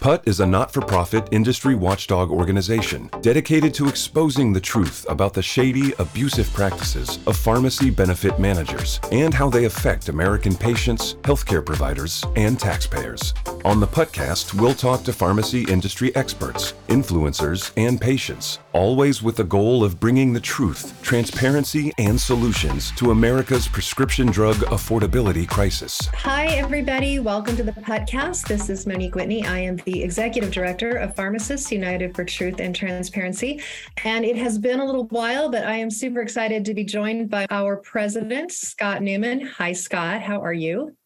PUT is a not for profit industry watchdog organization dedicated to exposing the truth about the shady, abusive practices of pharmacy benefit managers and how they affect American patients, healthcare providers, and taxpayers. On the PUTcast, we'll talk to pharmacy industry experts, influencers, and patients, always with the goal of bringing the truth, transparency, and solutions to America's prescription drug affordability crisis. Hi, everybody. Welcome to the podcast. This is Monique Whitney. I am the Executive Director of Pharmacists United for Truth and Transparency. And it has been a little while, but I am super excited to be joined by our president, Scott Newman. Hi, Scott. How are you?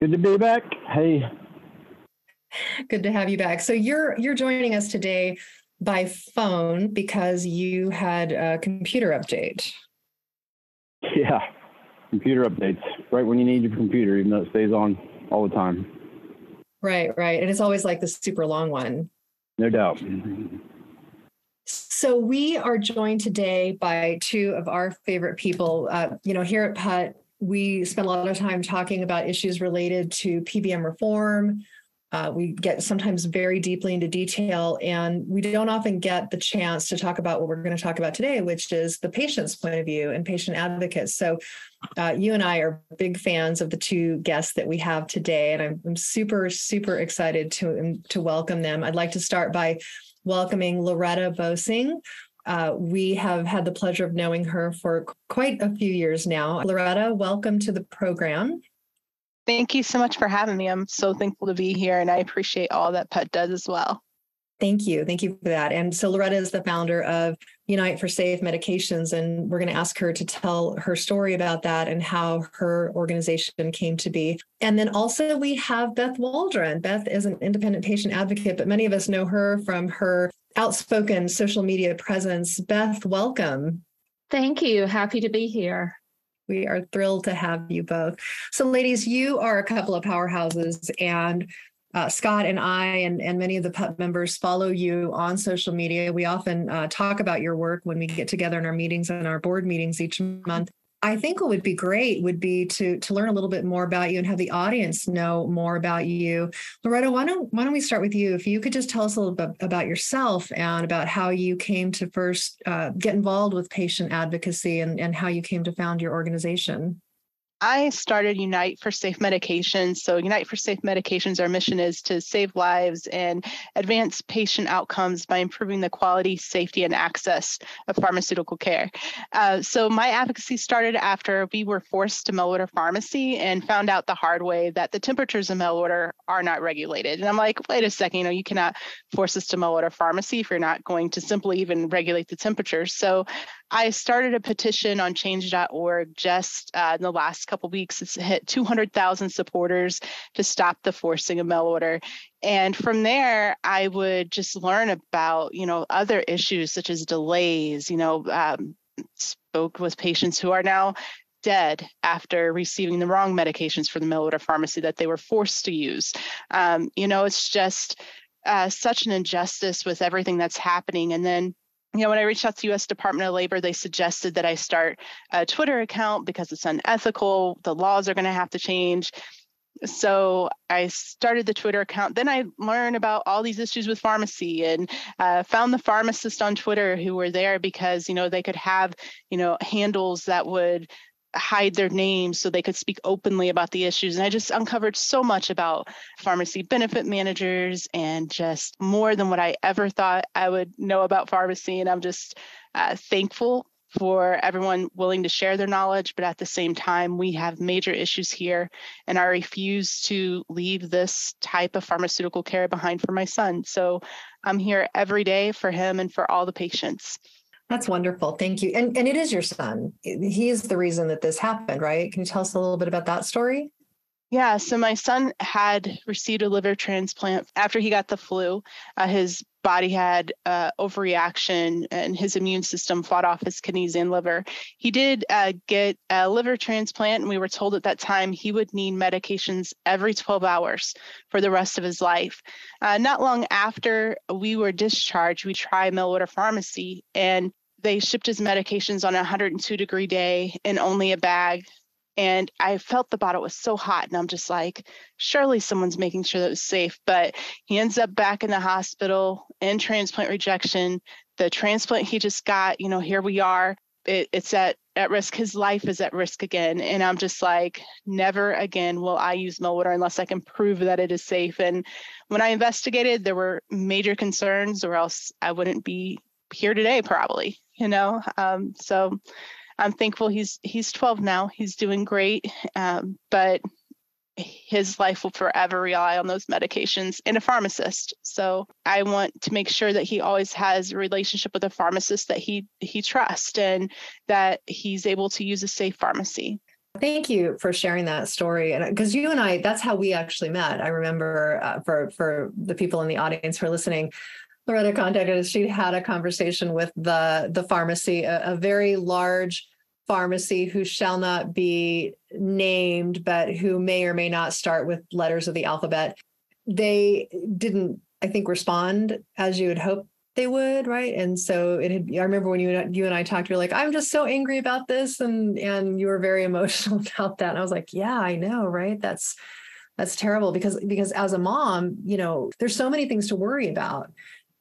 Good to be back. Hey. Good to have you back. So you're you're joining us today by phone because you had a computer update. Yeah, computer updates right when you need your computer, even though it stays on all the time. Right, right. And it's always like the super long one. No doubt. So we are joined today by two of our favorite people. Uh, you know, here at PUT, we spend a lot of time talking about issues related to PBM reform. Uh, we get sometimes very deeply into detail, and we don't often get the chance to talk about what we're going to talk about today, which is the patient's point of view and patient advocates. So, uh, you and I are big fans of the two guests that we have today, and I'm, I'm super, super excited to um, to welcome them. I'd like to start by welcoming Loretta Boesing. Uh, we have had the pleasure of knowing her for quite a few years now. Loretta, welcome to the program. Thank you so much for having me. I'm so thankful to be here and I appreciate all that PUT does as well. Thank you. Thank you for that. And so Loretta is the founder of Unite for Safe Medications, and we're going to ask her to tell her story about that and how her organization came to be. And then also we have Beth Waldron. Beth is an independent patient advocate, but many of us know her from her outspoken social media presence. Beth, welcome. Thank you. Happy to be here. We are thrilled to have you both. So, ladies, you are a couple of powerhouses, and uh, Scott and I and, and many of the PUT members follow you on social media. We often uh, talk about your work when we get together in our meetings and our board meetings each month. I think what would be great would be to to learn a little bit more about you and have the audience know more about you. Loretta, why don't why don't we start with you? If you could just tell us a little bit about yourself and about how you came to first uh, get involved with patient advocacy and, and how you came to found your organization. I started Unite for Safe Medications. So, Unite for Safe Medications, our mission is to save lives and advance patient outcomes by improving the quality, safety, and access of pharmaceutical care. Uh, so, my advocacy started after we were forced to mail order pharmacy and found out the hard way that the temperatures of mail order are not regulated. And I'm like, wait a second, you know, you cannot force us to mail order pharmacy if you're not going to simply even regulate the temperatures. So, I started a petition on change.org just uh, in the last couple weeks. It's hit 200,000 supporters to stop the forcing of mail order. And from there, I would just learn about, you know, other issues such as delays, you know, um, spoke with patients who are now dead after receiving the wrong medications for the mail order pharmacy that they were forced to use. Um, you know, it's just uh, such an injustice with everything that's happening. And then you know, when I reached out to U.S. Department of Labor, they suggested that I start a Twitter account because it's unethical. The laws are going to have to change. So I started the Twitter account. Then I learned about all these issues with pharmacy and uh, found the pharmacists on Twitter who were there because you know they could have you know handles that would hide their names so they could speak openly about the issues. And I just uncovered so much about pharmacy benefit managers and just more than what I ever thought I would know about pharmacy. And I'm just uh, thankful for everyone willing to share their knowledge, but at the same time, we have major issues here, and I refuse to leave this type of pharmaceutical care behind for my son. So I'm here every day for him and for all the patients. That's wonderful. Thank you. And and it is your son. He is the reason that this happened, right? Can you tell us a little bit about that story? Yeah, so my son had received a liver transplant after he got the flu. Uh, his body had uh, overreaction and his immune system fought off his kidneys and liver. He did uh, get a liver transplant, and we were told at that time he would need medications every 12 hours for the rest of his life. Uh, not long after we were discharged, we tried Water Pharmacy, and they shipped his medications on a 102 degree day in only a bag and I felt the bottle was so hot, and I'm just like, surely someone's making sure that was safe. But he ends up back in the hospital in transplant rejection. The transplant he just got, you know, here we are. It, it's at at risk. His life is at risk again, and I'm just like, never again will I use mail order unless I can prove that it is safe. And when I investigated, there were major concerns, or else I wouldn't be here today, probably. You know, um, so I'm thankful he's he's 12 now. He's doing great, um, but his life will forever rely on those medications and a pharmacist. So I want to make sure that he always has a relationship with a pharmacist that he he trusts and that he's able to use a safe pharmacy. Thank you for sharing that story, and because you and I, that's how we actually met. I remember uh, for for the people in the audience who are listening, Loretta contacted us. She had a conversation with the the pharmacy, a, a very large pharmacy who shall not be named, but who may or may not start with letters of the alphabet. They didn't, I think, respond as you would hope they would, right? And so it had. I remember when you you and I talked, you're like, I'm just so angry about this, and and you were very emotional about that. And I was like, Yeah, I know, right? That's that's terrible because because as a mom, you know, there's so many things to worry about.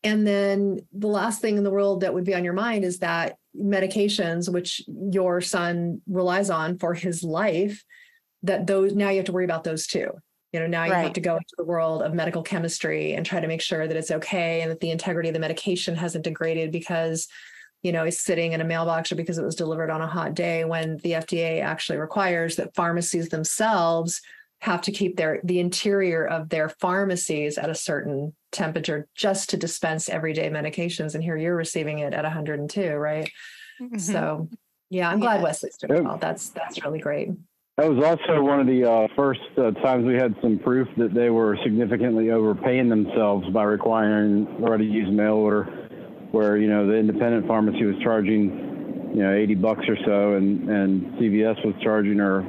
And then the last thing in the world that would be on your mind is that medications, which your son relies on for his life, that those now you have to worry about those too. You know, now you right. have to go into the world of medical chemistry and try to make sure that it's okay and that the integrity of the medication hasn't degraded because, you know, it's sitting in a mailbox or because it was delivered on a hot day when the FDA actually requires that pharmacies themselves have to keep their the interior of their pharmacies at a certain temperature just to dispense everyday medications. And here you're receiving it at 102 right? Mm-hmm. so yeah i'm glad wesley's doing well. That's that's really great. That was also one of the uh, first uh, times we had some proof that they were significantly overpaying themselves by requiring Loretta to use mail order, where you know the independent pharmacy was charging, you know, 80 bucks or so, and and CVS was charging her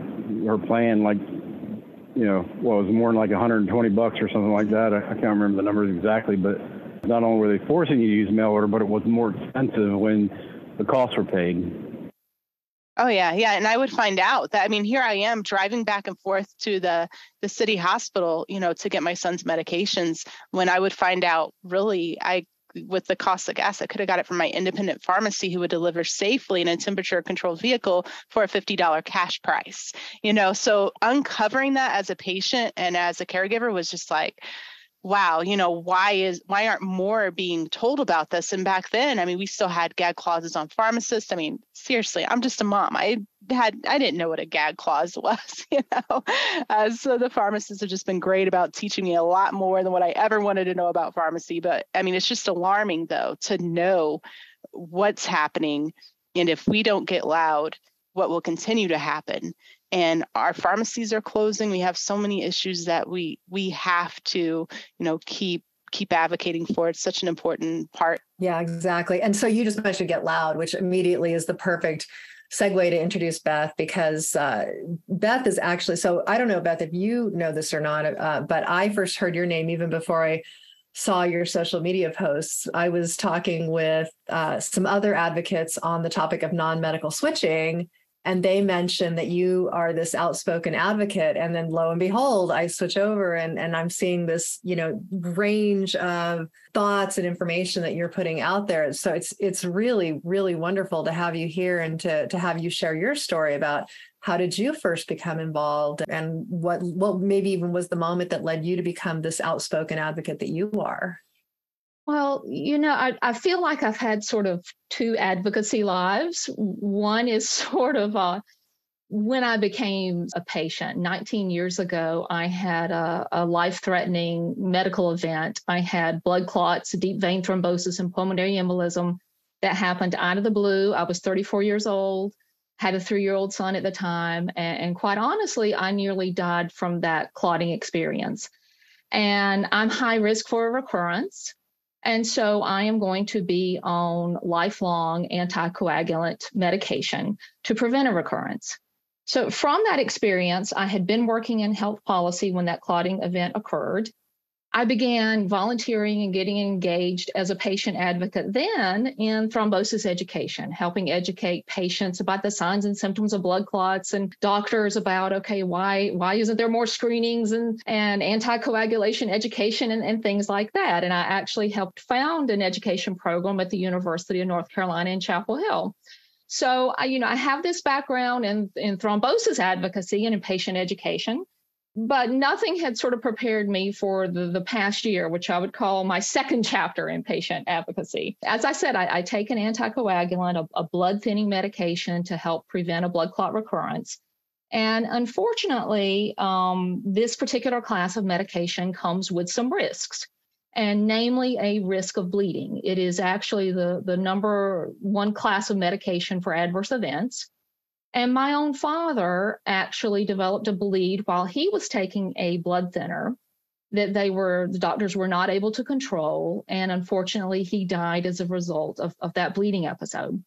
her plan like you know, well, it was more than like 120 bucks or something like that. I, I can't remember the numbers exactly, but not only were they forcing you to use mail order, but it was more expensive when the costs were paid. Oh yeah, yeah, and I would find out that I mean, here I am driving back and forth to the the city hospital, you know, to get my son's medications. When I would find out, really, I with the cost of gas, I could have got it from my independent pharmacy who would deliver safely in a temperature controlled vehicle for a $50 cash price. You know, so uncovering that as a patient and as a caregiver was just like, wow, you know, why is why aren't more being told about this? And back then, I mean, we still had gag clauses on pharmacists. I mean, seriously, I'm just a mom. I had I didn't know what a gag clause was, you know. Uh, so the pharmacists have just been great about teaching me a lot more than what I ever wanted to know about pharmacy. But I mean, it's just alarming though to know what's happening, and if we don't get loud, what will continue to happen and our pharmacies are closing. We have so many issues that we we have to you know keep keep advocating for. It's such an important part. Yeah exactly. And so you just mentioned get loud which immediately is the perfect segue to introduce Beth because uh, Beth is actually so I don't know Beth if you know this or not, uh, but I first heard your name even before I saw your social media posts. I was talking with uh, some other advocates on the topic of non medical switching, and they mention that you are this outspoken advocate and then lo and behold i switch over and, and i'm seeing this you know range of thoughts and information that you're putting out there. So it's it's really really wonderful to have you here and to to have you share your story about how did you first become involved and what what maybe even was the moment that led you to become this outspoken advocate that you are well, you know, I, I feel like I've had sort of two advocacy lives. One is sort of uh, when I became a patient 19 years ago, I had a, a life threatening medical event. I had blood clots, deep vein thrombosis, and pulmonary embolism that happened out of the blue. I was 34 years old, had a three year old son at the time. And, and, quite honestly, I nearly died from that clotting experience. And I'm high risk for a recurrence. And so I am going to be on lifelong anticoagulant medication to prevent a recurrence. So, from that experience, I had been working in health policy when that clotting event occurred. I began volunteering and getting engaged as a patient advocate then in thrombosis education, helping educate patients about the signs and symptoms of blood clots and doctors about, okay, why why isn't there more screenings and, and anticoagulation education and, and things like that. And I actually helped found an education program at the University of North Carolina in Chapel Hill. So I, you know, I have this background in, in thrombosis advocacy and in patient education but nothing had sort of prepared me for the, the past year, which I would call my second chapter in patient advocacy. As I said, I, I take an anticoagulant, a, a blood thinning medication to help prevent a blood clot recurrence. And unfortunately, um, this particular class of medication comes with some risks, and namely a risk of bleeding. It is actually the, the number one class of medication for adverse events. And my own father actually developed a bleed while he was taking a blood thinner that they were, the doctors were not able to control. And unfortunately, he died as a result of, of that bleeding episode.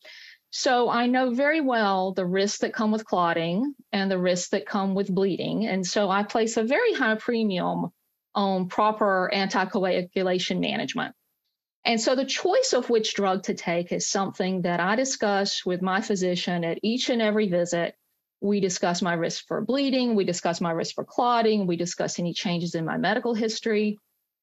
So I know very well the risks that come with clotting and the risks that come with bleeding. And so I place a very high premium on proper anticoagulation management. And so the choice of which drug to take is something that I discuss with my physician at each and every visit. We discuss my risk for bleeding, we discuss my risk for clotting, we discuss any changes in my medical history,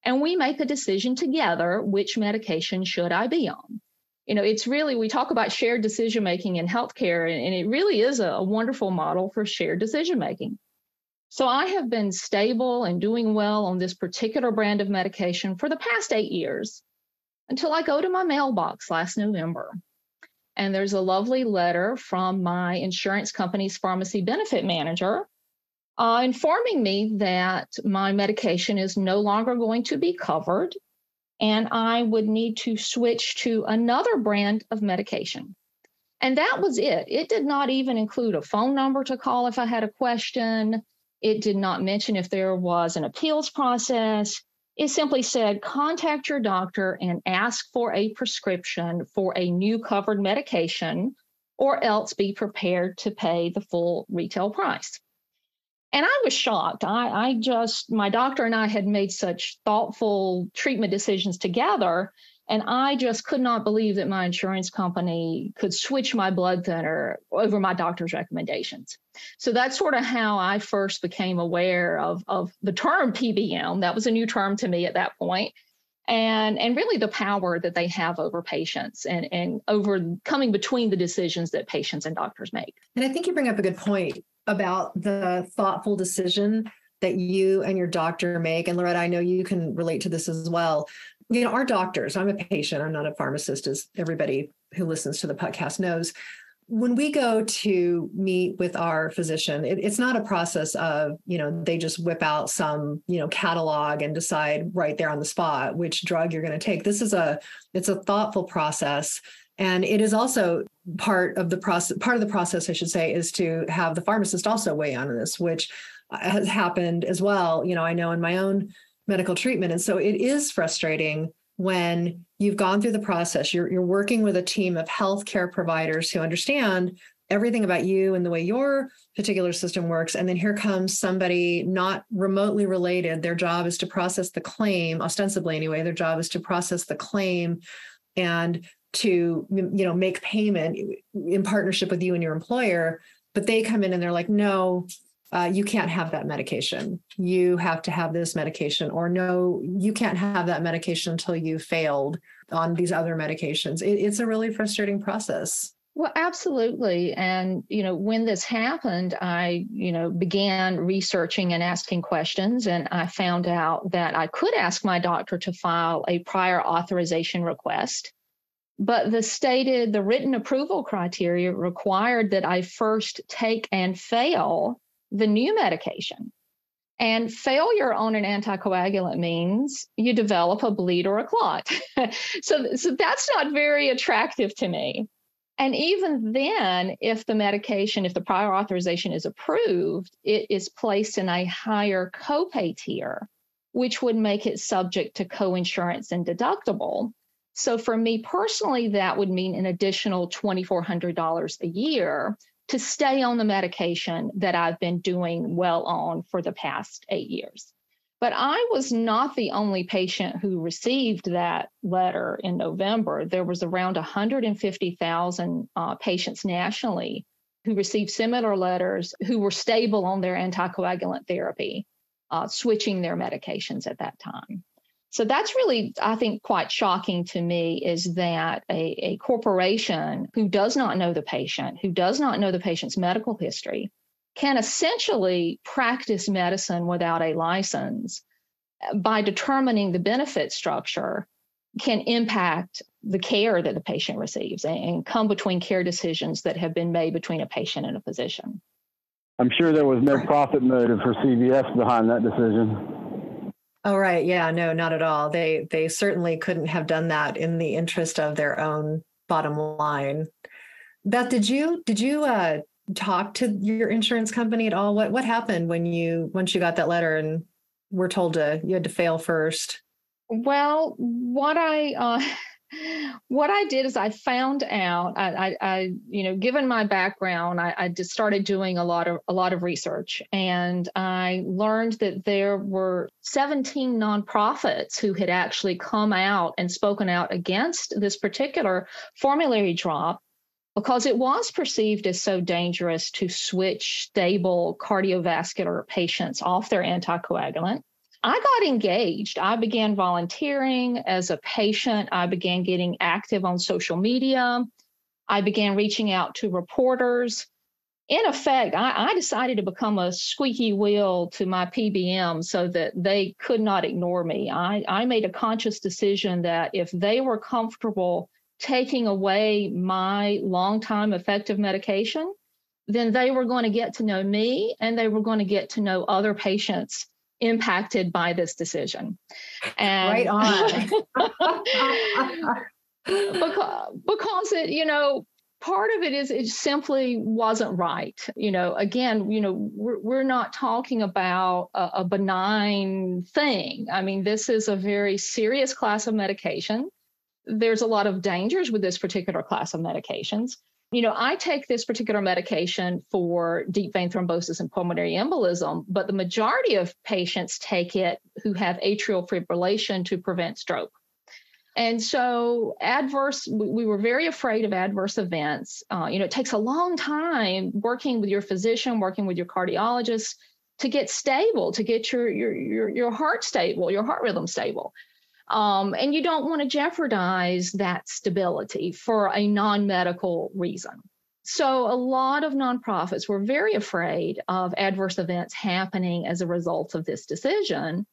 and we make a decision together which medication should I be on. You know, it's really, we talk about shared decision making in healthcare, and, it really is a, a wonderful model for shared decision making. So I have been stable and doing well on this particular brand of medication for the past eight years until I go to my mailbox last November. And there's a lovely letter from my insurance company's pharmacy benefit manager uh, informing me that my medication is no longer going to be covered and I would need to switch to another brand of medication. And that was it. It did not even include a phone number to call if I had a question. It did not mention if there was an appeals process. It simply said contact your doctor and ask for a prescription for a new covered medication, or else be prepared to pay the full retail price. And I was shocked. I, I just, my doctor and I had made such thoughtful treatment decisions together and I just could not believe that my insurance company could switch my blood thinner over my doctor's recommendations. So that's sort of how I first became aware of, of the term PBM. That was a new term to me at that point. And, and really the power that they have over patients and, and over coming between the decisions that patients and doctors make. And I think you bring up a good point about the thoughtful decision that you and your doctor make. And Loretta, I know you can relate to this as well you know, our doctors, I'm a patient, I'm not a pharmacist, as everybody who listens to the podcast knows. When we go to meet with our physician, it, it's not a process of, you know, they just whip out some, you know, catalog and decide right there on the spot which drug you're going to take. This is a, it's a thoughtful process. And it is also part of the process, part of the process, I should say, is to have the pharmacist also weigh in on this, which uh, has happened as well. You know, I know in my own medical treatment. And so it is frustrating when you've gone through the process, you're, you're working with a team of healthcare providers who understand everything about you and the way your particular system works. And then here comes somebody not remotely related. Their job is to process the claim, ostensibly anyway, their job is to process the claim and to you know make payment in partnership with you and your employer but they come in and they're like no uh, you can't have that medication. You have to have this medication, or no, you can't have that medication until you failed on these other medications. It, it's a really frustrating process. Well, absolutely. And, you know, when this happened, I, you know, began researching and asking questions, and I found out that I could ask my doctor to file a prior authorization request. But the stated, the written approval criteria required that I first take and fail the new medication. And failure on an anticoagulant means you develop a bleed or a clot. so, so that's not very attractive to me. And even then, if the medication, if the prior authorization is approved, it is placed in a higher copay tier, which would make it subject to coinsurance and deductible. So for me personally, that would mean an additional $2,400 a year to stay on the medication that I've been doing well on for the past eight years. But I was not the only patient who received that letter in November. There was around 150,000 uh, patients nationally who received similar letters who were stable on their anticoagulant therapy, uh, switching their medications at that time. So that's really, I think, quite shocking to me is that a, a corporation who does not know the patient, who does not know the patient's medical history, can essentially practice medicine without a license uh, by determining the benefit structure can impact the care that the patient receives and come between care decisions that have been made between a patient and a physician. I'm sure there was no profit motive for CVS behind that decision. Oh right, yeah, no, not at all. They they certainly couldn't have done that in the interest of their own bottom line. Beth, did you did you uh, talk to your insurance company at all? What what happened when you once you got that letter and were told to you had to fail first? Well, what I uh, what I did is I found out. I, I, I you know, given my background, I, I, just started doing a lot of a lot of research, and I learned that there were 17 nonprofits who had actually come out and spoken out against this particular formulary drop because it was perceived as so dangerous to switch stable cardiovascular patients off their anticoagulant. I got engaged. I began volunteering as a patient. I began getting active on social media. I began reaching out to reporters. In effect, I, I, decided to become a squeaky wheel to my PBM so that they could not ignore me. I, I made a conscious decision that if they were comfortable taking away my long-time effective medication, then they were going to get to know me and they were going to get to know other patients impacted by this decision. And right on. because, because it, you know, part of it is it simply wasn't right. You know, again, you know, we're, we're not talking about a, a benign thing. I mean, this is a very serious class of medication there's a lot of dangers with this particular class of medications. You know, I take this particular medication for deep vein thrombosis and pulmonary embolism, but the majority of patients take it who have atrial fibrillation to prevent stroke. And so, adverse, we were very afraid of adverse events. Uh, you know, it takes a long time working with your physician, working with your cardiologist to get stable, to get your, your, your, your heart stable, your heart rhythm stable. Um, and you don't want to jeopardize that stability for a non medical reason. So, a lot of nonprofits were very afraid of adverse events happening as a result of this decision.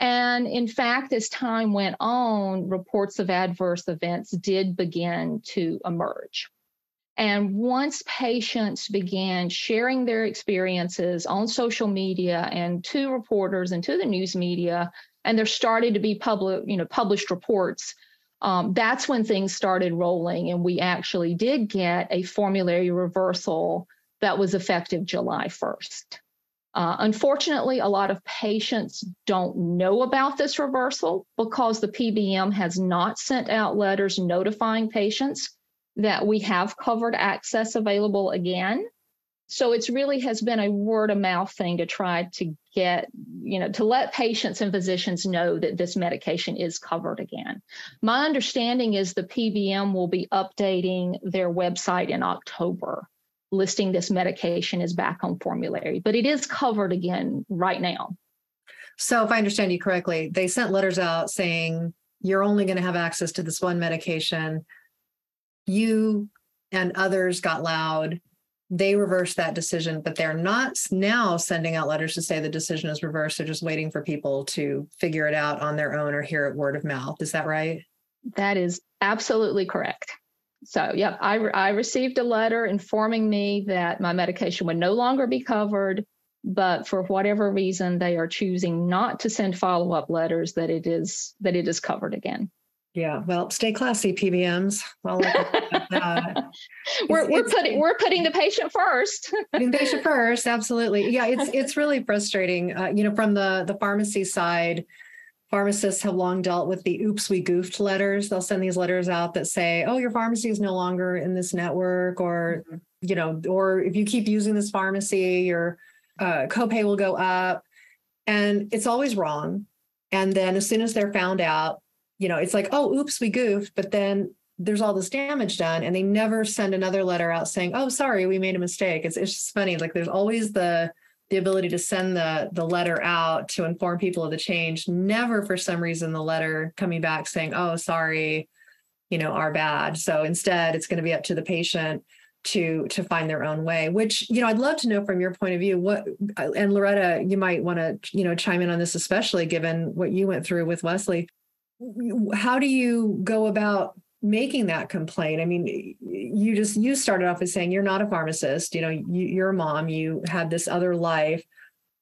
And in fact, as time went on, reports of adverse events did begin to emerge. And once patients began sharing their experiences on social media and to reporters and to the news media, and there started to be public, you know, published reports. Um, that's when things started rolling, and we actually did get a formulary reversal that was effective July 1st. Uh, unfortunately, a lot of patients don't know about this reversal because the PBM has not sent out letters notifying patients that we have covered access available again. So it's really has been a word of mouth thing to try to get, you know, to let patients and physicians know that this medication is covered again. My understanding is the PBM will be updating their website in October, listing this medication is back on formulary, but it is covered again right now. So if I understand you correctly, they sent letters out saying you're only going to have access to this one medication. You and others got loud they reversed that decision, but they're not now sending out letters to say the decision is reversed. They're just waiting for people to figure it out on their own or hear it word of mouth. Is that right? That is absolutely correct. So, yep, I, I received a letter informing me that my medication would no longer be covered, but for whatever reason, they are choosing not to send follow up letters that it is that it is covered again. Yeah, well, stay classy, PBMs. Well, we're, we're putting we're putting the patient first. putting the patient first, absolutely. Yeah, it's it's really frustrating. Uh, you know, from the the pharmacy side, pharmacists have long dealt with the "oops, we goofed" letters. They'll send these letters out that say, "Oh, your pharmacy is no longer in this network," or mm-hmm. you know, or if you keep using this pharmacy, your uh, copay will go up, and it's always wrong. And then as soon as they're found out, you know, it's like, oh, oops, we goofed, but then there's all this damage done and they never send another letter out saying, oh, sorry, we made a mistake. It's, it's just funny. Like there's always the, the ability to send the, the letter out to inform people of the change. Never for some reason, the letter coming back saying, oh, sorry, you know, our bad. So instead it's going to be up to the patient to to find their own way which you know i'd love to know from your point of view what uh, and loretta you might want to you know chime in on this especially given what you went through with wesley how do you go about making that complaint? I mean you just you started off as saying you're not a pharmacist you know you, are a mom you had this other life.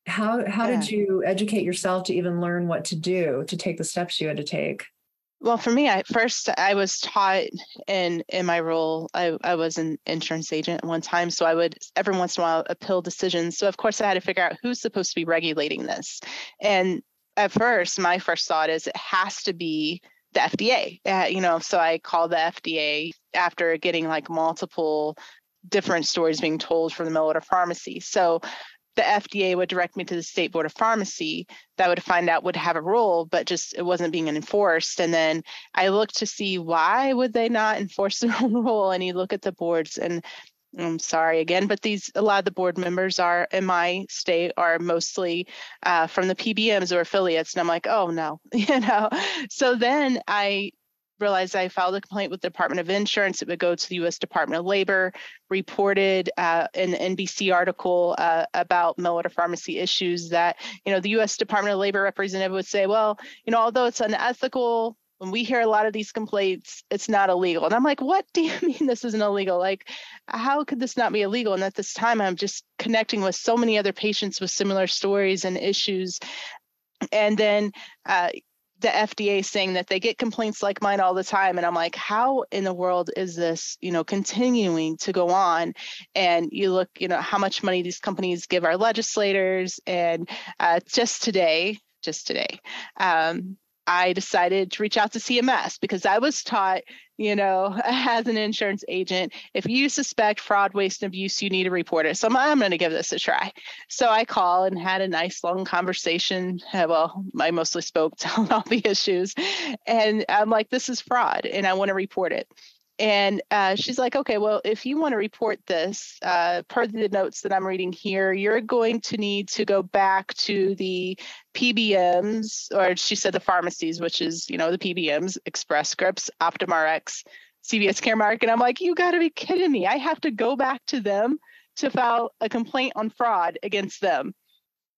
How how yeah. did you educate yourself to even learn what to do to take the steps you had to take? Well for me i first i was taught in in my role i, I was an insurance agent at one time so i would every once in a while appeal decisions. So of course i had to figure out who's supposed to be regulating this. And at first, my first thought is it has to be the FDA. Uh, you know, so I called the FDA after getting like multiple different stories being told from the mail order pharmacy. So the FDA would direct me to the state board of pharmacy that would find out would have a role, but just it wasn't being enforced. And then I looked to see why would they not enforce their own role? And you look at the boards and I'm sorry again, but these a lot of the board members are in my state are mostly uh, from the PBMs or affiliates, and I'm like, oh no, you know. So then I realized I filed a complaint with the Department of Insurance. It would go to the U.S. Department of Labor, reported uh, an NBC article uh, about mail order pharmacy issues that you know the U.S. Department of Labor representative would say, well, you know, although it's unethical when we hear a lot of these complaints, it's not illegal. And I'm like, what do you mean this isn't illegal? Like, how could this not be illegal? And at this time, I'm just connecting with so many other patients with similar stories and issues. And then uh, the FDA saying that they get complaints like mine all the time. And I'm like, how in the world is this, you know, continuing to go on? And you look, you know, how much money these companies give our legislators. And uh, just today, just today, um, I decided to reach out to CMS because I was taught, you know, as an insurance agent, if you suspect fraud, waste, and abuse, you need to report it. So I'm, I'm going to give this a try. So I call and had a nice long conversation. Uh, well, I mostly spoke telling all the issues. And I'm like, this is fraud and I want to report it. And uh, she's like, okay, well, if you want to report this, uh, per the notes that I'm reading here, you're going to need to go back to the PBMs, or she said the pharmacies, which is, you know, the PBMs, Express Scripts, Optum Rx, CVS Caremark. And I'm like, you got to be kidding me. I have to go back to them to file a complaint on fraud against them.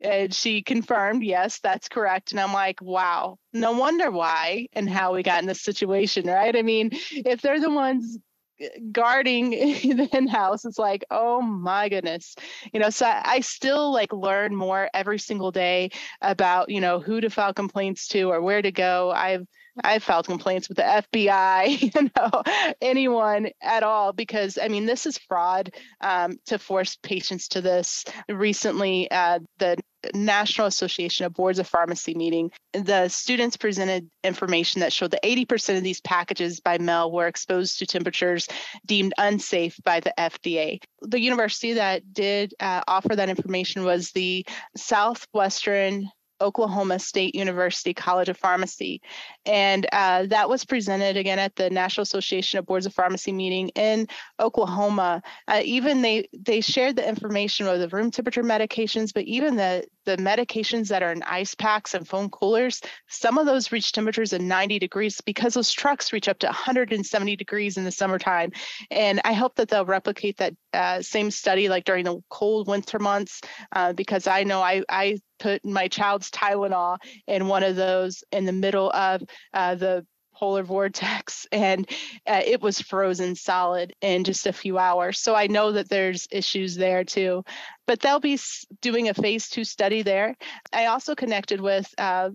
And she confirmed, yes, that's correct. And I'm like, wow, no wonder why and how we got in this situation, right? I mean, if they're the ones eh, guarding the in-house it's like oh my goodness you know so I, I, still like learn more every single day about you know who to file complaints to or where to go i've I've filed complaints with the FBI, you know, anyone at all, because I mean, this is fraud um, to force patients to this. Recently, uh, the National Association of Boards of Pharmacy meeting, the students presented information that showed that 80% of these packages by mail were exposed to temperatures deemed unsafe by the FDA. The university that did uh, offer that information was the Southwestern Oklahoma State University College of Pharmacy. And uh, that was presented again at the National Association of Boards of Pharmacy meeting in Oklahoma. Uh, even they they shared the information of the room temperature medications, but even the the medications that are in ice packs and foam coolers, some of those reach temperatures of 90 degrees because those trucks reach up to 170 degrees in the summertime. And I hope that they'll replicate that uh, same study like during the cold winter months, uh, because I know I, I put my child's Tylenol in one of those in the middle of uh, the polar vortex and uh, it was frozen solid in just a few hours. So I know that there's issues there too, but they'll be doing a phase two study there. I also connected with uh,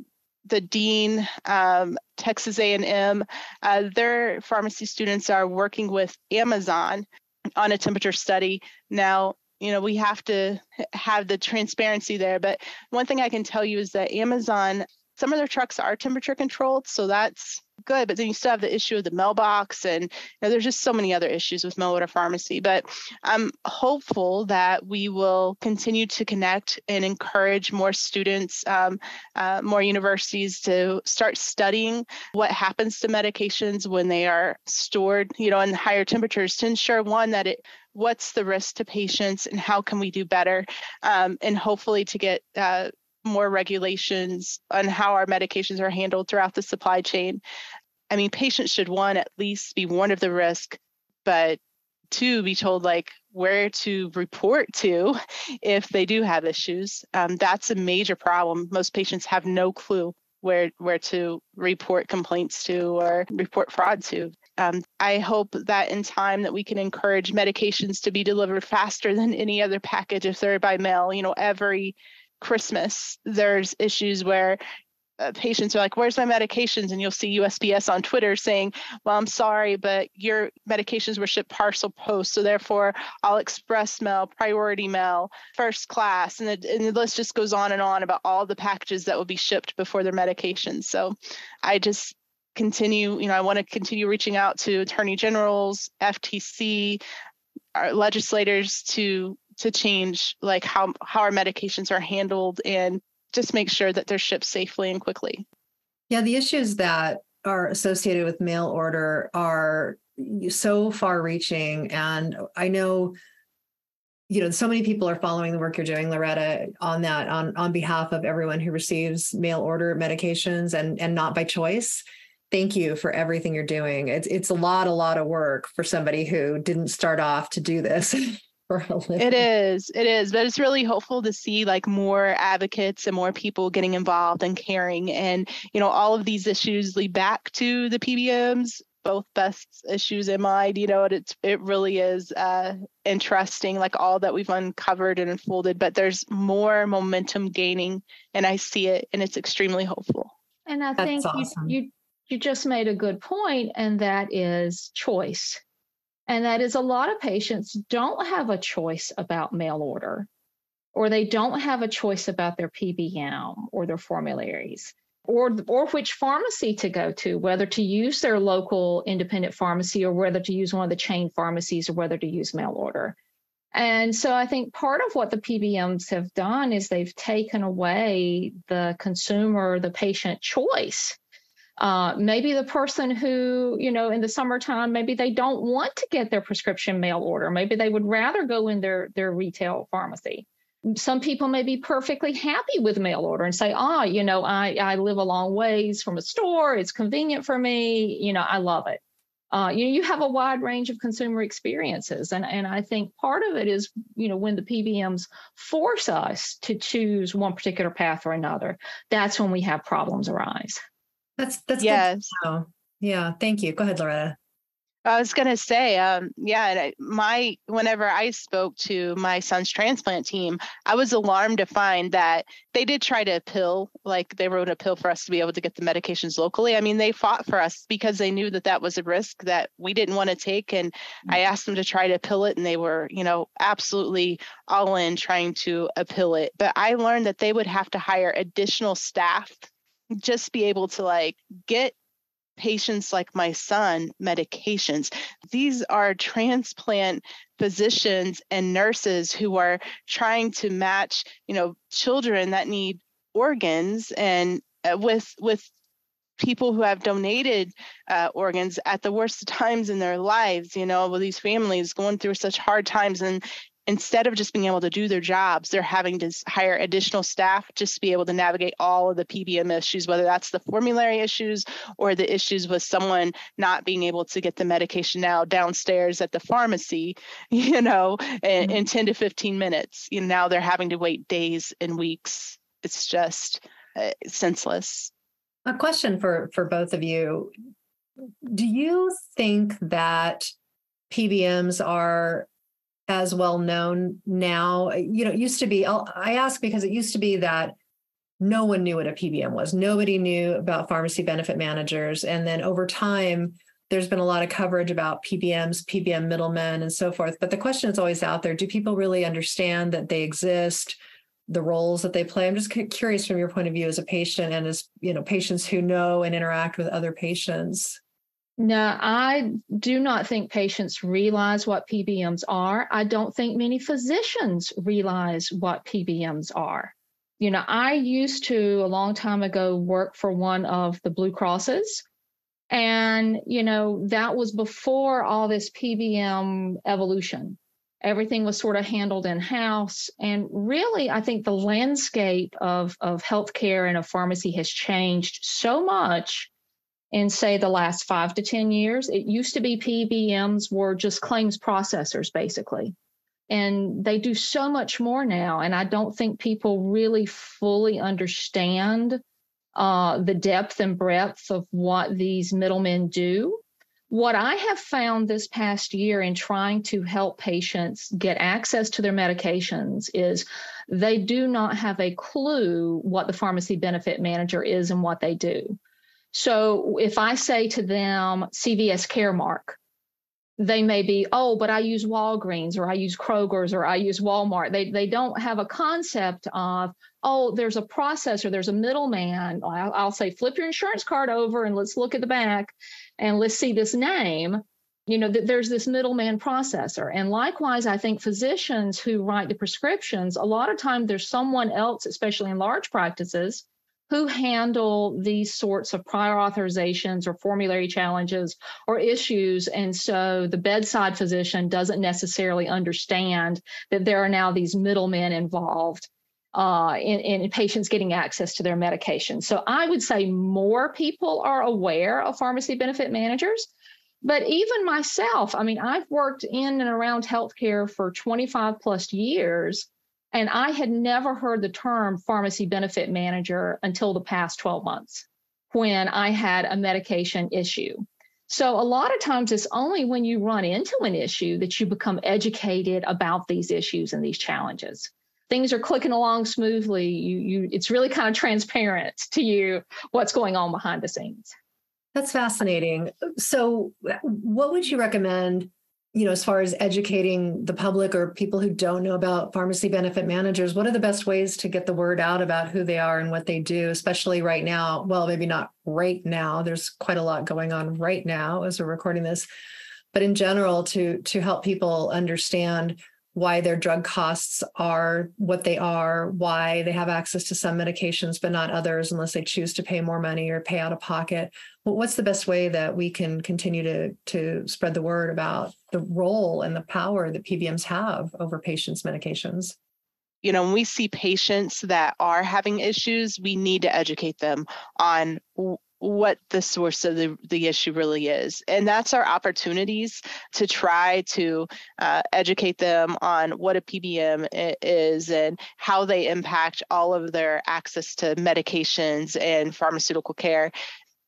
the dean, um, Texas A&M, uh, their pharmacy students are working with Amazon on a temperature study. Now, you know, we have to have the transparency there. But one thing I can tell you is that Amazon, some of their trucks are temperature controlled. So that's good. But then you still have the issue of the mailbox. And you know, there's just so many other issues with mail order pharmacy. But I'm hopeful that we will continue to connect and encourage more students, um, uh, more universities to start studying what happens to medications when they are stored, you know, in higher temperatures to ensure one that it what's the risk to patients and how can we do better um, and hopefully to get uh, more regulations on how our medications are handled throughout the supply chain. I mean patients should one at least be warned of the risk but two be told like where to report to if they do have issues. Um, that's a major problem. Most patients have no clue where where to report complaints to or report fraud to. Um, I hope that in time that we can encourage medications to be delivered faster than any other package if they're by mail. You know, every Christmas there's issues where uh, patients are like, "Where's my medications?" And you'll see USPS on Twitter saying, "Well, I'm sorry, but your medications were shipped parcel post, so therefore I'll express mail, priority mail, first class," and the, and the list just goes on and on about all the packages that will be shipped before their medications. So, I just continue, you know, I want to continue reaching out to attorney generals, FTC, our legislators to to change like how how our medications are handled and just make sure that they're shipped safely and quickly. Yeah, the issues that are associated with mail order are so far reaching and I know you know so many people are following the work you're doing loretta on that on on behalf of everyone who receives mail order medications and and not by choice thank you for everything you're doing. It's it's a lot, a lot of work for somebody who didn't start off to do this. It is, it is, but it's really hopeful to see like more advocates and more people getting involved and caring. And you know, all of these issues lead back to the PBMs, both best issues in mind. You know, it's it really is uh, interesting, like all that we've uncovered and unfolded. But there's more momentum gaining, and I see it, and it's extremely hopeful. And I That's think awesome. you, you you just made a good point, and that is choice. And that is a lot of patients don't have a choice about mail order, or they don't have a choice about their PBM or their formularies, or, or which pharmacy to go to, whether to use their local independent pharmacy or whether to use one of the chain pharmacies or whether to use mail order. And so I think part of what the PBMs have done is they've taken away the consumer, the patient choice uh, maybe the person who, you know, in the summertime, maybe they don't want to get their prescription mail order. Maybe they would rather go in their, their retail pharmacy. Some people may be perfectly happy with mail order and say, oh, you know, I, I live a long ways from a store. It's convenient for me. You know, I love it. Uh, you know, you have a wide range of consumer experiences. And, and I think part of it is, you know, when the PBMs force us to choose one particular path or another, that's when we have problems arise. That's that's yes. Yeah, thank you. Go ahead, Loretta. I was gonna say, um, yeah, my whenever I spoke to my son's transplant team, I was alarmed to find that they did try to appeal, like they wrote a pill for us to be able to get the medications locally. I mean, they fought for us because they knew that that was a risk that we didn't want to take, and mm-hmm. I asked them to try to appeal it, and they were, you know, absolutely all in trying to appeal it. But I learned that they would have to hire additional staff just be able to like get patients like my son medications. These are transplant physicians and nurses who are trying to match, you know, children that need organs and uh, with with people who have donated uh, organs at the worst times in their lives you know with these families going through such hard times and instead of just being able to do their jobs, they're having to hire additional staff just to be able to navigate all of the PBM issues, whether that's the formulary issues or the issues with someone not being able to get the medication now downstairs at the pharmacy, you know, in, mm-hmm. in 10 to 15 minutes. You know, now they're having to wait days and weeks. It's just uh, senseless. A question for for both of you. Do you think that PBMs are as well known now. You know, it used to be, I'll, i ask because it used to be that no one knew what a PBM was. Nobody knew about pharmacy benefit managers. And then over time, there's been a lot of coverage about PBMs, PBM middlemen, and so forth. But the question is always out there do people really understand that they exist? the roles that they play i'm just curious from your point of view as a patient and as you know patients who know and interact with other patients no, I do not think patients realize what PBMs are. I don't think many physicians realize what PBMs are. You know, I used to a long time ago work for one of the Blue Crosses. And, you know, that was before all this PBM evolution. Everything was sort of handled in house. And really, I think the landscape of, of healthcare and of pharmacy has changed so much in say the last five to 10 years. It used to be PBMs were just claims processors, basically. And they do so much more now. And I don't think people really fully understand uh, the depth and breadth of what these middlemen do. What I have found this past year in trying to help patients get access to their medications is they do not have a clue what the pharmacy benefit manager is and what they do. So if I say to them CVS Caremark, they may be, oh, but I use Walgreens or I use Kroger's or I use Walmart. They they don't have a concept of, oh, there's a processor, there's a middleman. I'll, I'll say, flip your insurance card over and let's look at the back and let's see this name. You know, that there's this middleman processor. And likewise, I think physicians who write the prescriptions, a lot of time there's someone else, especially in large practices, who handle these sorts of prior authorizations or formulary challenges or issues. And so the bedside physician doesn't necessarily understand that there are now these middlemen involved uh, in, in patients getting access to their medication. So I would say more people are aware of pharmacy benefit managers. But even myself, I mean, I've worked in and around healthcare for 25 plus years. And I had never heard the term pharmacy benefit manager until the past 12 months when I had a medication issue. So, a lot of times it's only when you run into an issue that you become educated about these issues and these challenges. Things are clicking along smoothly. You, you, it's really kind of transparent to you what's going on behind the scenes. That's fascinating. So, uh, what would you recommend you know, as far as educating the public or people who don't know about pharmacy benefit managers, what are the best ways to get the word out about who they are and what they do, especially right now? Well, maybe not right now. There's quite a lot going on right now as we're recording this, but in general, to to help people understand why their drug costs are what they are, why they have access to some medications but not others unless they choose to pay more money or pay out of pocket. Well, what's the best way that we can continue to, to spread the word about the role and the power that PBMs have over patients' medications? you know, when we see patients that are having issues, we need to educate them on what the source of the, the issue really is. And that's our opportunities to try to uh, educate them on what a PBM is and how they impact all of their access to medications and pharmaceutical care.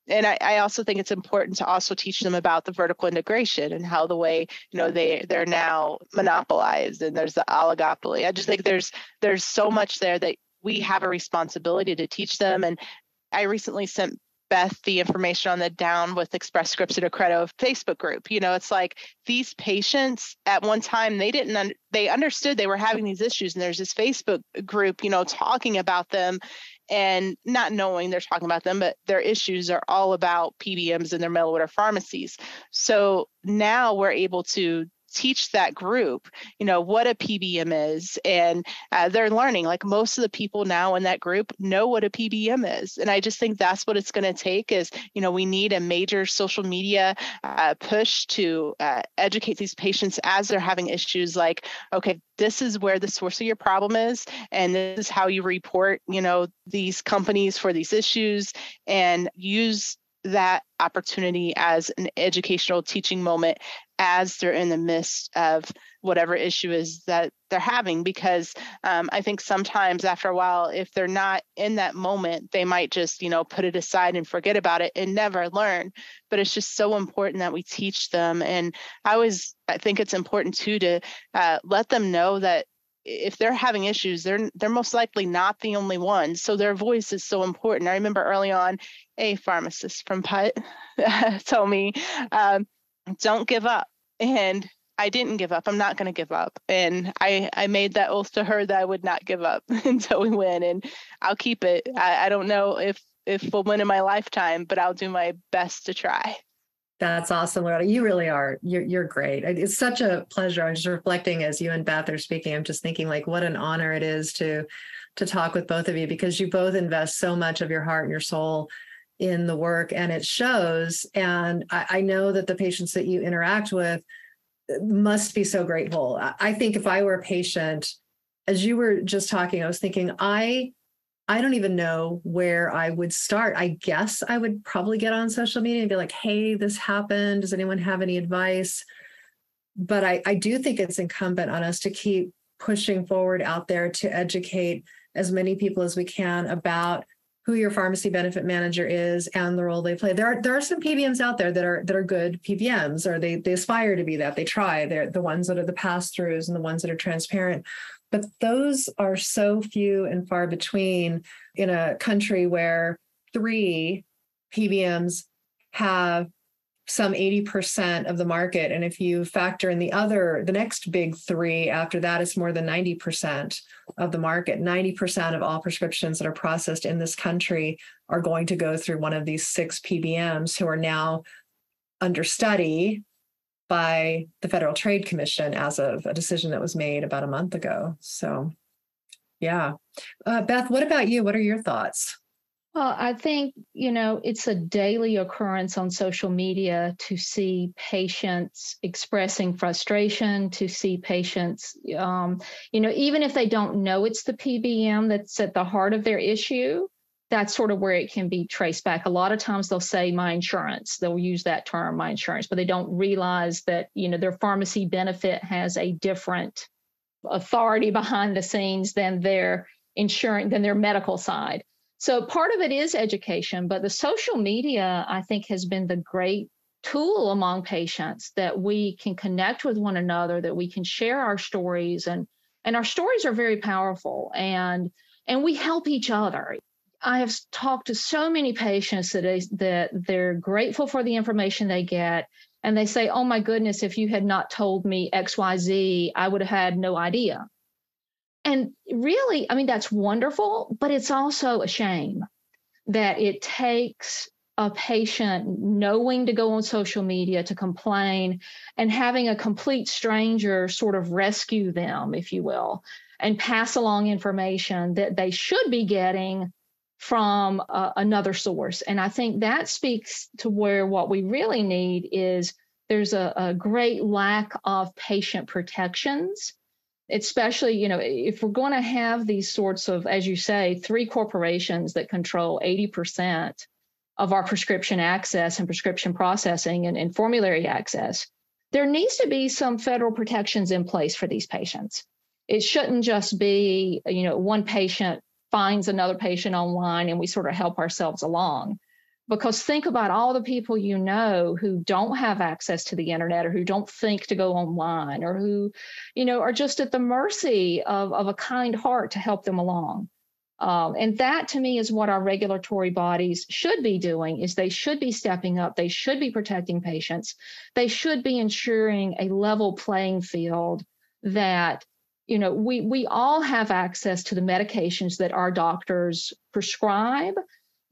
And I, I also think it's important to also teach them about the vertical integration and how the way you know they they're now monopolized and there's the oligopoly. I just think there's there's so much there that we have a responsibility to teach them and I recently sent Beth the information on the Down with Express Scripts and Accredo Facebook group. You know, it's like these patients at one time they didn't un- they understood they were having these issues, and there's this Facebook group, you know, talking about them and not knowing they're talking about them, but their issues are all about PBMs and their mail order pharmacies. So now we're able to teach that group you know what a pbm is and uh, they're learning. Like most of the people now in that group know what a pbm is and i just think that's what it's going to take is you know we need a major social media uh, push to uh, educate these patients as they're having issues like okay this is where the source of your problem is and this is how you report you know these companies for these issues and use that opportunity as an educational teaching moment as they're in the midst of whatever issue is that they're having because um, i think sometimes after a while if they're not in that moment they might just you know put it aside and forget about it and never learn. But it's just so important that we teach them and i always i think it's important too to uh, let them know that if they're having issues, they're they're most likely not the only ones. So their voice is so important. I remember early on, a pharmacist from PUT told me, um, "Don't give up," and I didn't give up. I'm not going to give up, and I I made that oath to her that I would not give up until we win, and I'll keep it. I, I don't know if if we'll win in my lifetime, but I'll do my best to try. That's awesome, Loretta. You really are. You're you're great. It's such a pleasure. I'm just reflecting as you and Beth are speaking. I'm just thinking like what an honor it is to to talk with both of you because you both invest so much of your heart and your soul in the work and it shows. And I, I know that the patients that you interact with uh, must be so grateful. I think if I were a patient, as you were just talking, I was thinking, I I don't even know where I would start. I guess I would probably get on social media and be like, hey, this happened. Does anyone have any advice? But I, I do think it's incumbent on us to keep pushing forward out there to educate as many people as we can about who your pharmacy benefit manager is and the role they play. There are there are some PBMs out there that are that are good PBMs or they they aspire to be that. They try. They're the ones that are the pass-throughs and the ones that are transparent. But those are so few and far between in a country where three PBMs have some 80% of the market. And if you factor in the other, the next big three after that, it's more than 90% of the market. 90% of all prescriptions that are processed in this country are going to go through one of these six PBMs who are now under study by the Federal Trade Commission as of a decision that was made about a month ago. So, yeah. Uh, Beth, what about you? What are your thoughts? Well, I think, you know, it's a daily occurrence on social media to see patients expressing frustration, to see patients, um, you know, even if they don't know it's the PBM that's at the heart of their issue, that's sort of where it can be traced back. A lot of times they'll say my insurance, they'll use that term, my insurance, but they don't realize that, you know, their pharmacy benefit has a different authority behind the scenes than their insurance, than their medical side. So part of it is education, but the social media, I think, has been the great tool among patients that we can connect with one another, that we can share our stories and and our stories are very powerful and and we help each other I have talked to so many patients that they, that they're grateful for the information they get, and they say, "Oh my goodness, if you had not told me X Y Z, I would have had no idea." And really, I mean, that's wonderful, but it's also a shame that it takes a patient knowing to go on social media to complain and having a complete stranger sort of rescue them, if you will, and pass along information that they should be getting from uh, another source. And I think that speaks to where what we really need is there's a, a great lack of patient protections especially you know if we're going to have these sorts of as you say three corporations that control 80% of our prescription access and prescription processing and, and, formulary access there needs to be some federal protections in place for these patients it shouldn't just be you know one patient finds another patient online and we sort of help ourselves along. Because think about all the people you know who don't have access to the internet or who don't think to go online or who, you know, are just at the mercy of, of a kind heart to help them along. Um, and that to me is what our regulatory bodies should be doing is they should be stepping up they should be protecting patients they should be ensuring a level playing field that you know, we we all have access to the medications that our doctors prescribe,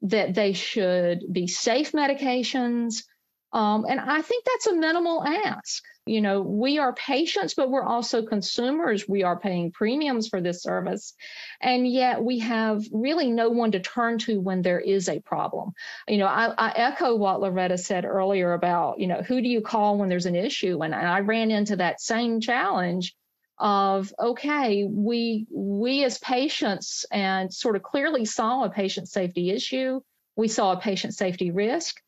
that they should be safe medications. Um, and I think that's a minimal ask. You know, we are patients, but we're also consumers. We are paying premiums for this service. And yet we have really no one to turn to when there is a problem. You know, I, I echo what Loretta said earlier about, you know, who do you call when there's an issue? And I ran into that same challenge of okay we we as patients and sort of clearly saw a patient safety issue we saw a patient safety risk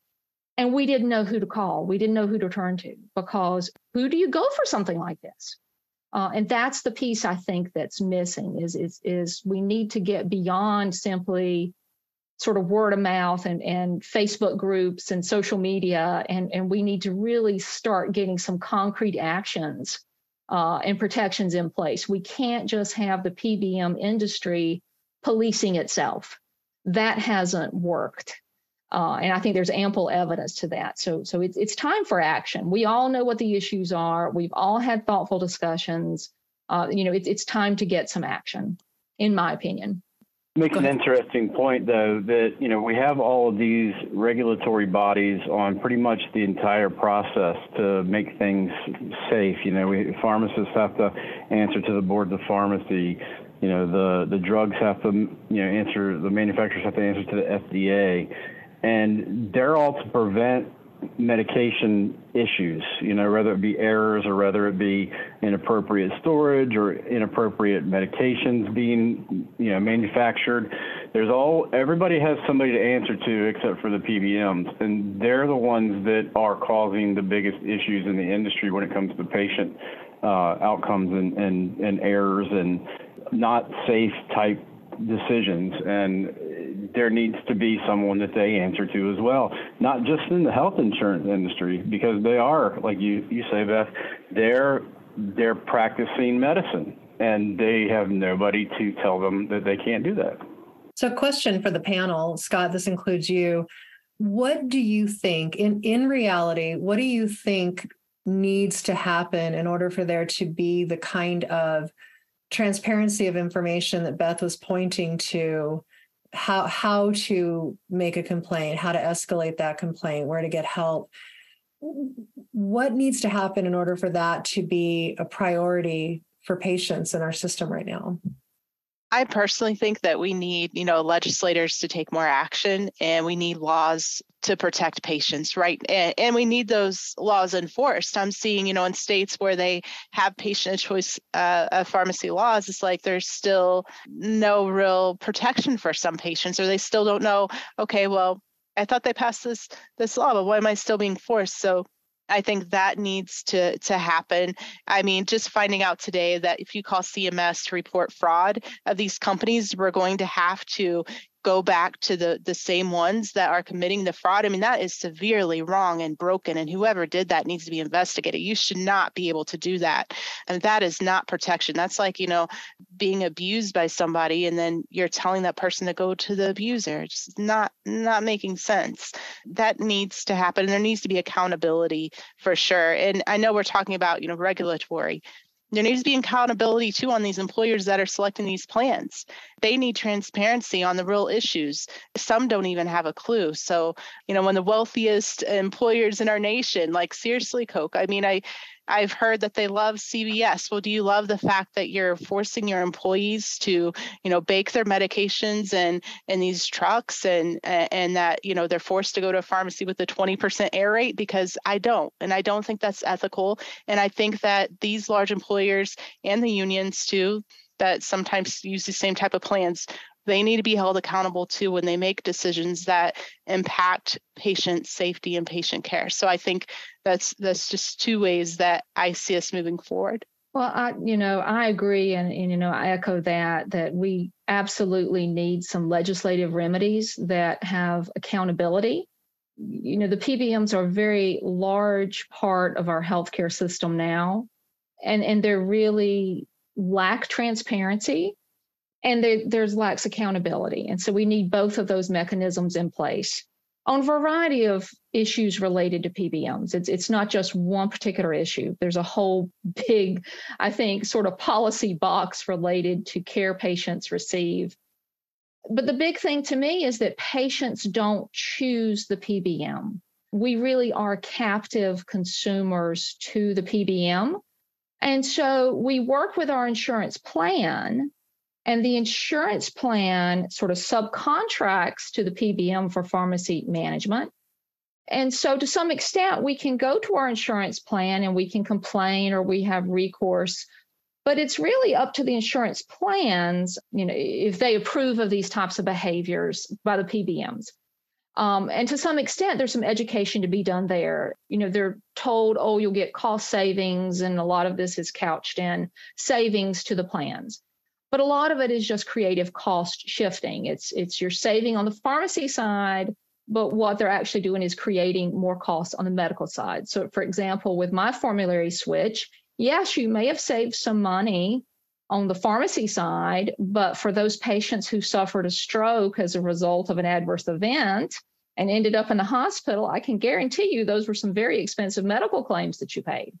and we didn't know who to call we didn't know who to turn to because who do you go for something like this? Uh, and that's the piece i think that's missing is, is is we need to get beyond simply sort of word of mouth and, and facebook groups and social media and, and we need to really start getting some concrete actions uh, and protections in place. We can't just have the PBM industry policing itself. That hasn't worked. Uh, and I think there's ample evidence to that. So, so it's, it's time for action. We all know what the issues are. We've all had thoughtful discussions. Uh, you know, it's it's time to get some action, in my opinion. Makes an interesting point, though, that you know we have all of these regulatory bodies on pretty much the entire process to make things safe. You know, we pharmacists have to answer to the board of pharmacy. You know, the the drugs have to you know answer. The manufacturers have to answer to the FDA and they're all to prevent medication issues, you know, whether it be errors or whether it be inappropriate storage or inappropriate medications being, you know, manufactured. There's all everybody has somebody to answer to except for the PBMs, and they're the ones that are causing the biggest issues in the industry when it comes to patient uh, outcomes and, and, and errors and not safe type decisions. And there needs to be someone that they answer to as well, not just in the health insurance industry, because they are, like you, you say, Beth, they're they're practicing medicine and they have nobody to tell them that they can't do that. So, question for the panel, Scott, this includes you. What do you think, in, in reality, what do you think needs to happen in order for there to be the kind of transparency of information that Beth was pointing to how how to make a complaint, how to escalate that complaint, where to get help. What needs to happen in order for that to be a priority for patients in our system right now? I personally think that we need, you know, legislators to take more action and we need laws to protect patients, right? And, and we need those laws enforced. I'm seeing, you know, in states where they have patient choice uh, pharmacy laws, it's like there's still no real protection for some patients, or they still don't know, okay, well, I thought they passed this this law, but why am I still being forced? So I think that needs to to happen. I mean, just finding out today that if you call CMS to report fraud of these companies, we're going to have to go back to the the same ones that are committing the fraud. I mean that is severely wrong and broken and whoever did that needs to be investigated. You should not be able to do that and that is not protection. That's like you know being abused by somebody and then you're telling that person to go to the abuser. It's not not making sense. That needs to happen and there needs to be accountability for sure. And i know we're talking about you know regulatory. There needs to be accountability too on these employers that are selecting these plans. They need transparency on the real issues. Some don't even have a clue. So, you know, when the wealthiest employers in our nation, like seriously, Coke, I mean, I I've heard that they love CVS. Well, do you love the fact that you're forcing your employees to, you know, bake their medications and in these trucks and and that, you know, they're forced to go to a pharmacy with a 20% error rate? Because I don't. And I don't think that's ethical. And I think that these large employers and the unions too, that sometimes use the same type of plans they need to be held accountable too when they make decisions that impact patient safety and patient care. So I think that's that's just two ways that I see us moving forward. Well, I, you know, I agree, and, and you know, I echo that that we absolutely need some legislative remedies that have accountability. You know, the PBMs are a very large part of our healthcare system now, and and they're really lack transparency and there, there's lacks accountability. And so we need both of those mechanisms in place on a variety of issues related to PBMs. It's it's not just one particular issue. There's a whole big, I think, sort of policy box related to care patients receive. But the big thing to me is that patients don't choose the PBM. We really are captive consumers to the PBM. And so we work with our insurance plan and the insurance plan sort of subcontracts to the PBM for pharmacy management. And so, to some extent, we can go to our insurance plan and we can complain or we have recourse. But it's really up to the insurance plans, you know, if they approve of these types of behaviors by the PBMs. Um, and to some extent, there's some education to be done there. You know, they're told, oh, you'll get cost savings, and a lot of this is couched in savings to the plans but a lot of it is just creative cost shifting. It's it's you're saving on the pharmacy side, but what they're actually doing is creating more costs on the medical side. So, for example, with my formulary switch, yes, you may have saved some money on the pharmacy side, but for those patients who suffered a stroke as a result of an adverse event and ended up in the hospital, I can guarantee you those were some very expensive medical claims that you paid.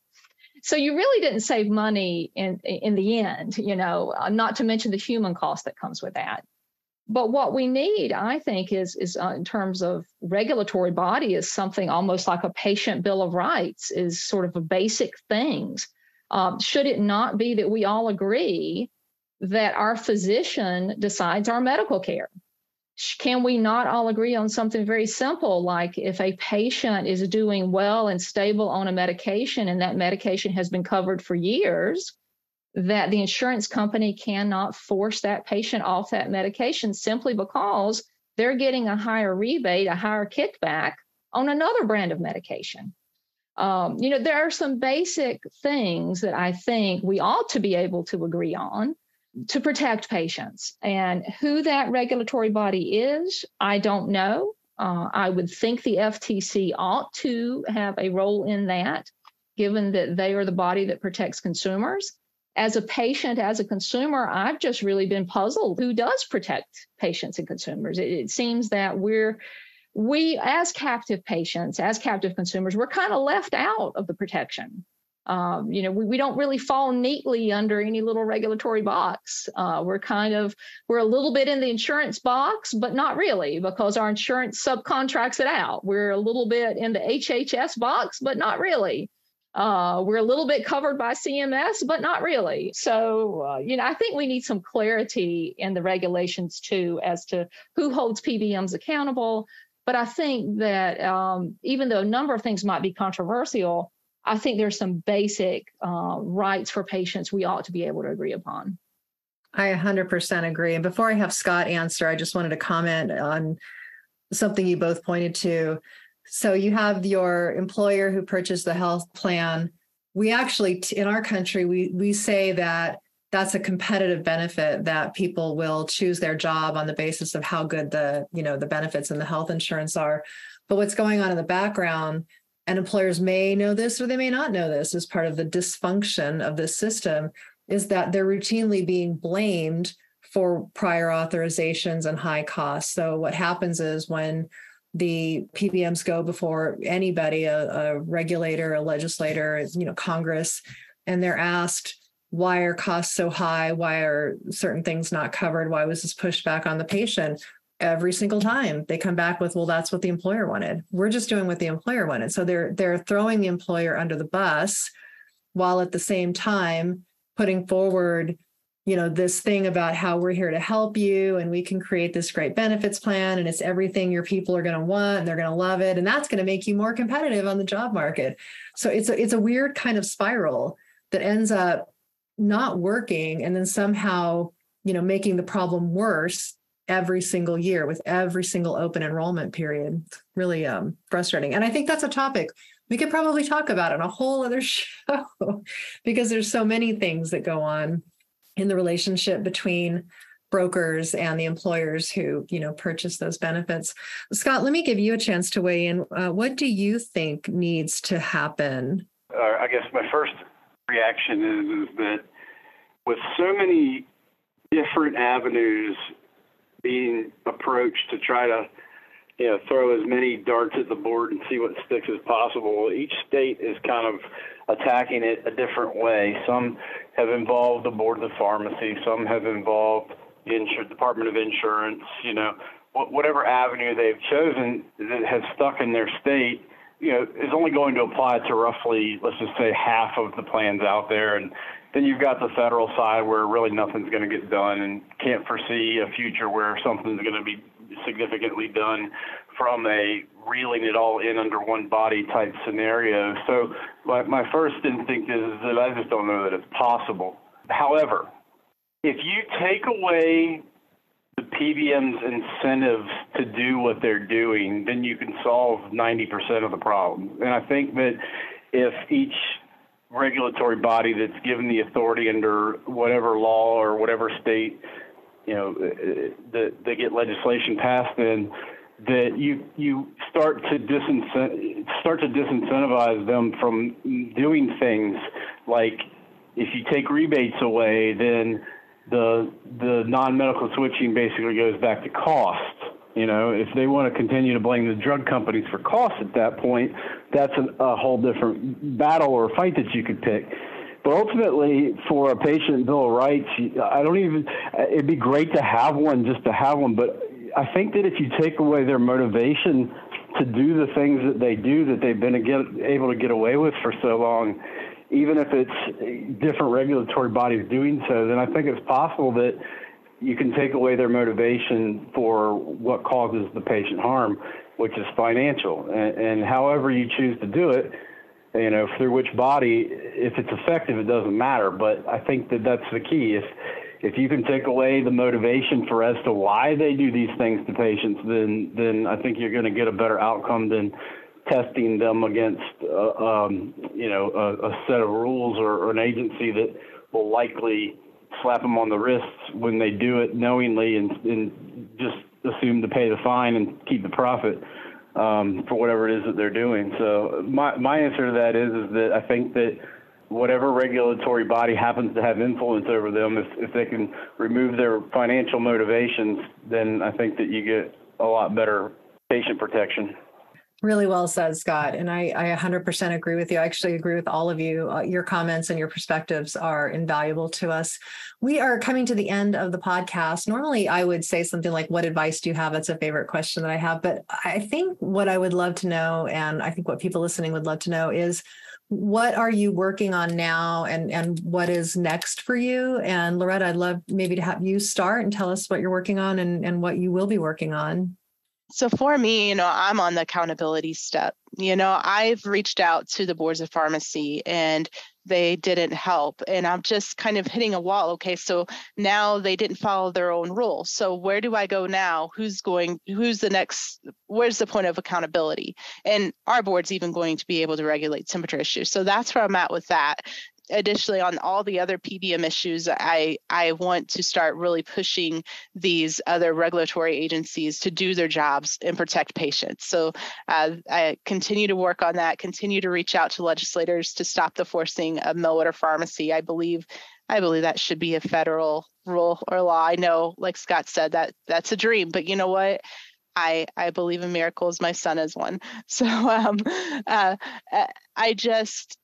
So you really didn't save money in in the end, you know, uh, not to mention the human cost that comes with that. But what we need, I think, is is uh, in terms of regulatory body is something almost like a patient bill of rights, is sort of a basic things um, should it not be that we all agree that our physician decides our medical care? Can we not all agree on something very simple, like if a patient is doing well and stable on a medication and that medication has been covered for years, that the insurance company cannot force that patient off that medication simply because they're getting a higher rebate, a higher kickback on another brand of medication um, you know, there are some basic things that I think we ought to be able to agree on to protect patients. And who that regulatory body is, I don't know. Uh, I would think the FTC ought to have a role in that, given that they are the body that protects consumers. As a patient, as a consumer, I've just really been puzzled who does protect patients and consumers. It, it seems that we're we, as captive patients, as captive consumers, we're kind of left out of the protection. Um, you know, we, we don't really fall neatly under any little regulatory box. Uh, we're kind of, we're a little bit in the insurance box, but not really because our insurance subcontracts it out. We're a little bit in the HHS box, but not really. Uh, we're a little bit covered by CMS, but not really. So, uh, you know, I think we need some clarity in the regulations too as to who holds PBMs accountable, but I think that um, even though a number of things might be controversial, I think there's some basic uh, rights for patients we ought to be able to agree upon. I 100% agree. And before I have Scott answer, I just wanted to comment on something you both pointed to. So you have your employer who purchased the health plan. We actually, in our country, we we say that that's a competitive benefit that people will choose their job on the basis of how good the you know the benefits and the health insurance are. But what's going on in the background and employers may know this or they may not know this as part of the dysfunction of this system is that they're routinely being blamed for prior authorizations and high costs. So what happens is when the PBMs go before anybody, a, a regulator, a legislator, you know, Congress, and they're asked, why are costs so high? Why are certain things not covered? Why was this pushed back on the patient? Every single time they come back with, well, that's what the employer wanted. We're just doing what the employer wanted. So they're they're throwing the employer under the bus while at the same time putting forward you know this thing about how we're here to help you and we can create this great benefits plan and it's everything your people are going to want and they're going to love it and that's going to make you more competitive on the job market so it's a, it's a weird kind of spiral that ends up not working and then somehow you know making the problem worse every single year with every single open enrollment period. Really um, frustrating. And i think that's a topic we could probably talk about on a whole other show because there's so many things that go on in the relationship between brokers and the employers who you know purchase those benefits. Scott let me give you a chance to weigh in. Uh, what do you think needs to happen? Uh, i guess my first reaction is, is that with so many different avenues being approached to try to you know throw as many darts at the board and see what sticks as possible each state is kind of attacking it a different way some have involved the board of pharmacy some have involved the insur- department of insurance you know whatever avenue they've chosen that has stuck in their state you know, is only going to apply to roughly, let's just say, half of the plans out there. And then you've got the federal side where really nothing's going to get done and can't foresee a future where something's going to be significantly done from a reeling it all in under one body type scenario. So my, my first instinct is that I just don't know that it's possible. However, if you take away the PBM's incentives to do what they're doing, then you can solve 90% of the problem. And I think that if each regulatory body that's given the authority under whatever law or whatever state, you know, uh, uh, that they get legislation passed in, that you you start to disincent start to disincentivize them from doing things like if you take rebates away, then the the non-medical switching basically goes back to cost. You know, if they want to continue to blame the drug companies for costs at that point, that's a, a whole different battle or fight that you could pick. But ultimately, for a patient bill of rights, I don't even. It'd be great to have one, just to have one. But I think that if you take away their motivation to do the things that they do that they've been able to get away with for so long, even if it's different regulatory bodies doing so, then I think it's possible that you can take away their motivation for what causes the patient harm, which is financial. And, and however you choose to do it, you know, through which body, if it's effective, it doesn't matter. But I think that that's the key. If if you can take away the motivation for as to why they do these things to patients, then then I think you're going to get a better outcome than testing them against uh, um, you know a, a, set of rules or, or, an agency that will likely slap them on the wrists when they do it knowingly and, and just assume to pay the fine and keep the profit um, for whatever it is that they're doing. So my my answer to that is is that I think that whatever regulatory body happens to have influence over them, if if they can remove their financial motivations, then I think that you get a lot better patient protection. Really well said, Scott. And I, I 100% agree with you. I actually agree with all of you. Uh, your comments and your perspectives are invaluable to us. We are coming to the end of the podcast. Normally, I would say something like, What advice do you have? That's a favorite question that I have. But I think what I would love to know, and I think what people listening would love to know, is what are you working on now and, and what is next for you? And Loretta, I'd love maybe to have you start and tell us what you're working on and, and what you will be working on. So for me, you know, I'm on the accountability step. You know, I've reached out to the boards of pharmacy and they didn't help. And I'm just kind of hitting a wall. Okay, so now they didn't follow their own rules. So where do I go now? Who's going, who's the next, where's the point of accountability? And our board's even going to be able to regulate temperature issues. So that's where I'm at with that additionally on all the other PBM issues, I I want to start really pushing these other regulatory agencies to do their jobs and protect patients. So uh, I continue to work on that. Continue to reach out to legislators to stop the forcing of order pharmacy. I believe I believe that should be a federal rule or law. I know, like Scott said, that that's a dream, but you know what? I I believe in miracles. My son is one. So um, uh, I just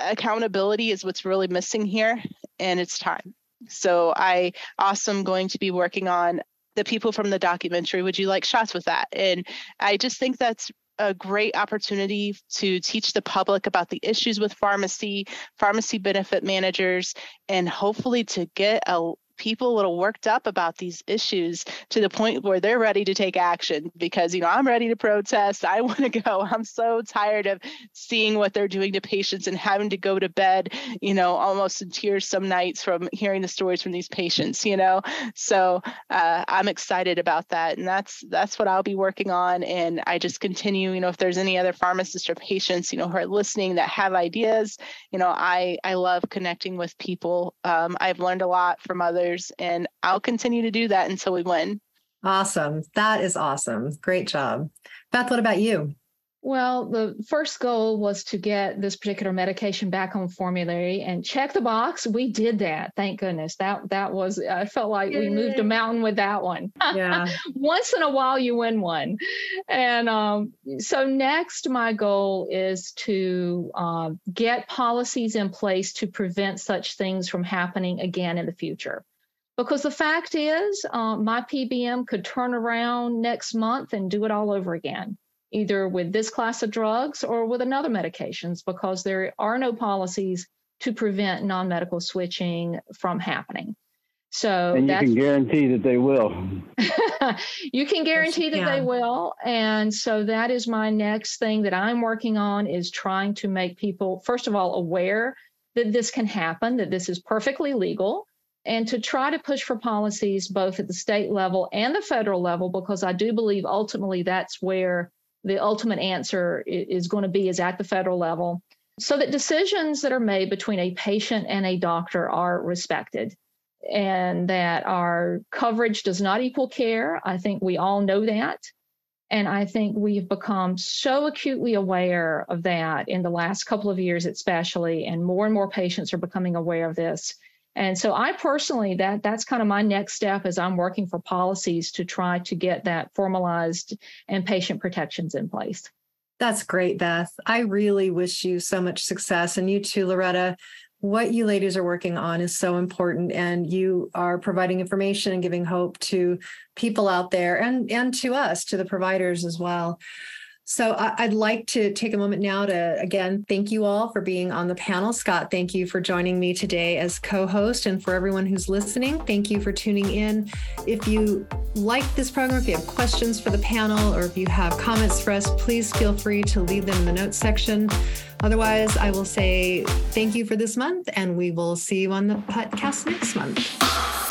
accountability is what's really missing here, and it's time. So I also am going to be working on the people from the documentary. Would you like shots with that? And I just think that's a great opportunity to teach the public about the issues with pharmacy, pharmacy benefit managers, and hopefully to get a people a little worked up about these issues to the point where they're ready to take action because you know I'm ready to protest. I want to go. I'm so tired of seeing what they're doing to patients and having to go to bed, you know, almost in tears some nights from hearing the stories from these patients, you know. So uh, I'm excited about that, and that's that's what I'll be working on. And I just continue, you know, if there's any other pharmacists or patients, you know, who are listening that have ideas, you know, I I love connecting with people. Um, I've learned a lot from others others. And I'll continue to do that until we win. Awesome. That is awesome. Great job. Beth, what about you? Well, the first goal was to get this particular medication back on formulary and check the box. We did that. Thank goodness. That that was I felt like Yay. we moved a mountain with that one. Yeah. Once in a while you win one. And um, so next my goal is to uh, get policies in place to prevent such things from happening again in the future. Because the fact is, uh, my PBM could turn around next month and do it all over again, either with this class of drugs or with another medications, because there are no policies to prevent non medical switching from happening. So and you can guarantee that they will. you can guarantee yes, you that can. they will. And so that is my next thing that I'm working on is trying to make people, first of all, aware that this can happen, that this is perfectly legal, and to try to push for policies both at the state level and the federal level, because I do believe ultimately that's where the ultimate answer is going to be is at the federal level, so that decisions that are made between a patient and a doctor are respected and that our coverage does not equal care. I think we all know that. And I think we've become so acutely aware of that in the last couple of years, especially, and more and more patients are becoming aware of this. And so I personally, that that's kind of my next step as I'm working for policies to try to get that formalized and patient protections in place. That's great, Beth. I really wish you so much success. And you too, Loretta what you ladies are working on is so important and you are providing information and giving hope to people out there and and to us to the providers as well so i'd like to take a moment now to again thank you all for being on the panel. Scott thank you for joining me today as co-host. And for everyone who's listening thank you for tuning in. If you like this program if you have questions for the panel or if you have comments for us please feel free to leave them in the notes section. Otherwise, I will say thank you for this month and we will see you on the podcast next month.